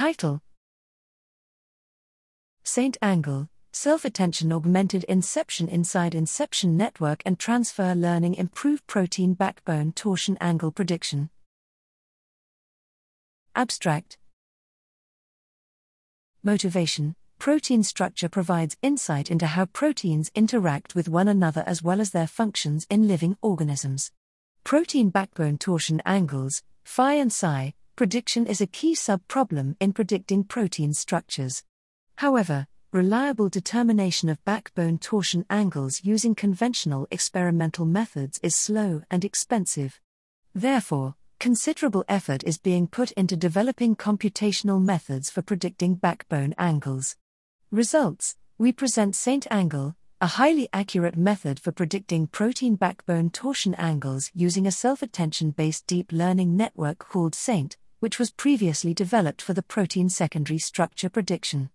Title Saint Angle Self Attention Augmented Inception Inside Inception Network and Transfer Learning Improve Protein Backbone Torsion Angle Prediction. Abstract Motivation Protein structure provides insight into how proteins interact with one another as well as their functions in living organisms. Protein backbone torsion angles, phi and psi, prediction is a key sub problem in predicting protein structures. However, reliable determination of backbone torsion angles using conventional experimental methods is slow and expensive. Therefore, considerable effort is being put into developing computational methods for predicting backbone angles. Results We present Saint Angle, a highly accurate method for predicting protein backbone torsion angles using a self attention based deep learning network called SAINT, which was previously developed for the protein secondary structure prediction.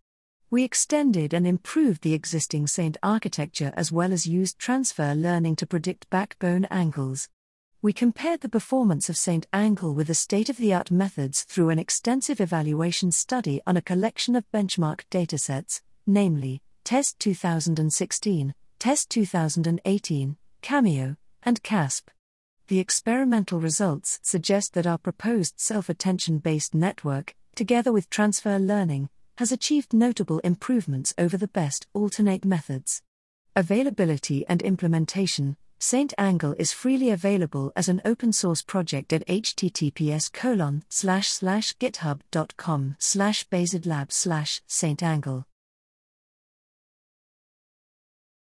We extended and improved the existing SAINT architecture as well as used transfer learning to predict backbone angles. We compared the performance of Saint Angle with the state of the art methods through an extensive evaluation study on a collection of benchmark datasets, namely, TEST 2016, TEST 2018, Cameo, and CASP. The experimental results suggest that our proposed self attention based network, together with transfer learning, has achieved notable improvements over the best alternate methods. Availability and implementation Saint Angle is freely available as an open source project at https colon slash slash github.com slash slash Saint Angle.